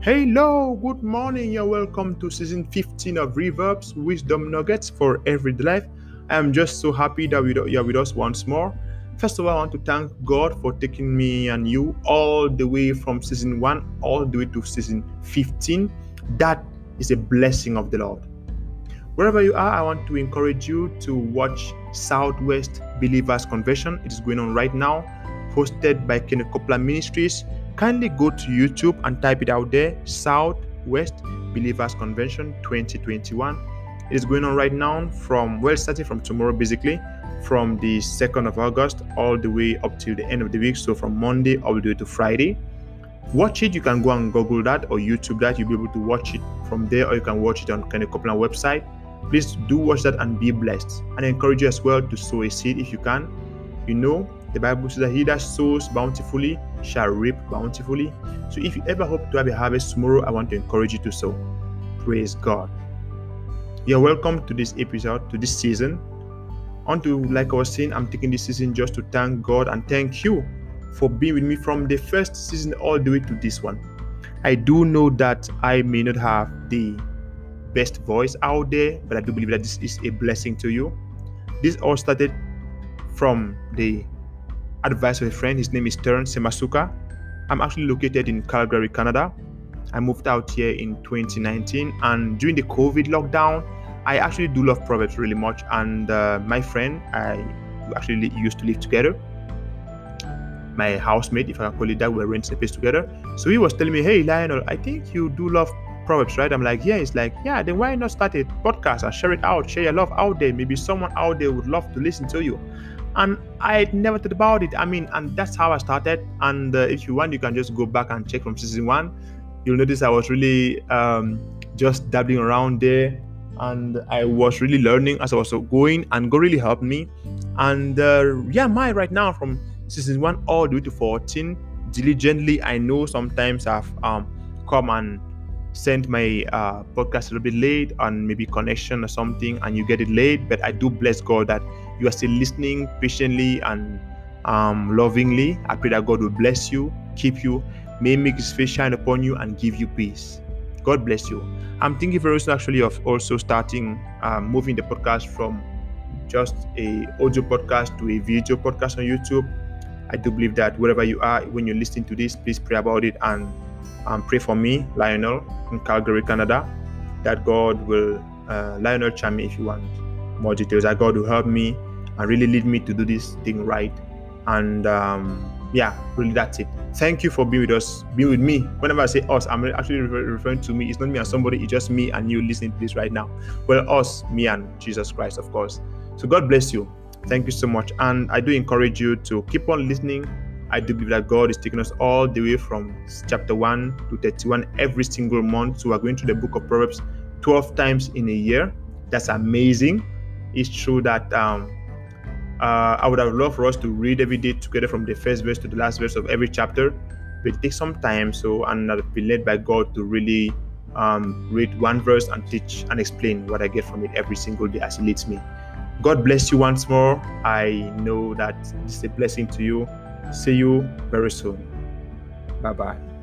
Hello, good morning. You're welcome to season 15 of Proverbs Wisdom Nuggets for Everyday Life. I am just so happy that you're with us once more. First of all, I want to thank God for taking me and you all the way from season 1 all the way to season 15. That is a blessing of the Lord. Wherever you are, I want to encourage you to watch Southwest Believers Convention. It is going on right now, hosted by Kenneth Copeland Ministries kindly go to YouTube and type it out there Southwest Believers Convention 2021. It is going on right now from well starting from tomorrow basically from the 2nd of August all the way up till the end of the week so from Monday all the way to Friday. Watch it, you can go and Google that or YouTube that, you'll be able to watch it from there or you can watch it on Kenneth Copeland website. Please do watch that and be blessed. And I encourage you as well to sow a seed if you can. You know, the Bible says that he that sows bountifully shall reap bountifully. So if you ever hope to have a harvest tomorrow, I want to encourage you to sow. Praise God. You're welcome to this episode, to this season. On to, like I was saying, I'm taking this season just to thank God and thank you for being with me from the first season all the way to this one. I do know that I may not have the best voice out there, but I do believe that this is a blessing to you. This all started from the advice of a friend. His name is Terence Semasuka. I'm actually located in Calgary, Canada. I moved out here in 2019, and during the COVID lockdown, I actually do love Proverbs really much. And uh, my friend, I actually used to live together. My housemate, if I can call it that, we renting a place together. So he was telling me, "Hey, Lionel, I think you do love Proverbs, right?" I'm like, "Yeah." He's like, "Yeah." Then why not start a podcast and share it out, share your love out there? Maybe someone out there would love to listen to you and I never thought about it. I mean, and that's how I started. And uh, if you want, you can just go back and check from season one. You'll notice I was really um, just dabbling around there, and I was really learning as I was going, and God really helped me. And uh, yeah, my right now from season one all the way to 14, diligently, I know sometimes I've um, come and sent my uh, podcast a little bit late and maybe connection or something, and you get it late. But I do bless God that you are still listening patiently and um, lovingly. I pray that God will bless you, keep you, may make his face shine upon you and give you peace. God bless you. I'm thinking very soon actually of also starting um, moving the podcast from just a audio podcast to a video podcast on YouTube. I do believe that wherever you are, when you're listening to this, please pray about it and um, pray for me, Lionel, in Calgary, Canada, that God will, uh, Lionel Chami, if you want more details, that God will help me and really lead me to do this thing right. And um, yeah, really that's it. Thank you for being with us, being with me. Whenever I say us, I'm actually referring to me. It's not me and somebody, it's just me and you listening to this right now. Well, us, me and Jesus Christ, of course. So God bless you. Thank you so much. And I do encourage you to keep on listening. I do believe that God is taking us all the way from chapter 1 to 31 every single month. So we're going through the book of Proverbs 12 times in a year. That's amazing. It's true that um, uh, I would have loved for us to read every day together from the first verse to the last verse of every chapter, but it takes some time. So, and I've been led by God to really um, read one verse and teach and explain what I get from it every single day as He leads me. God bless you once more. I know that is a blessing to you. See you very soon. Bye bye.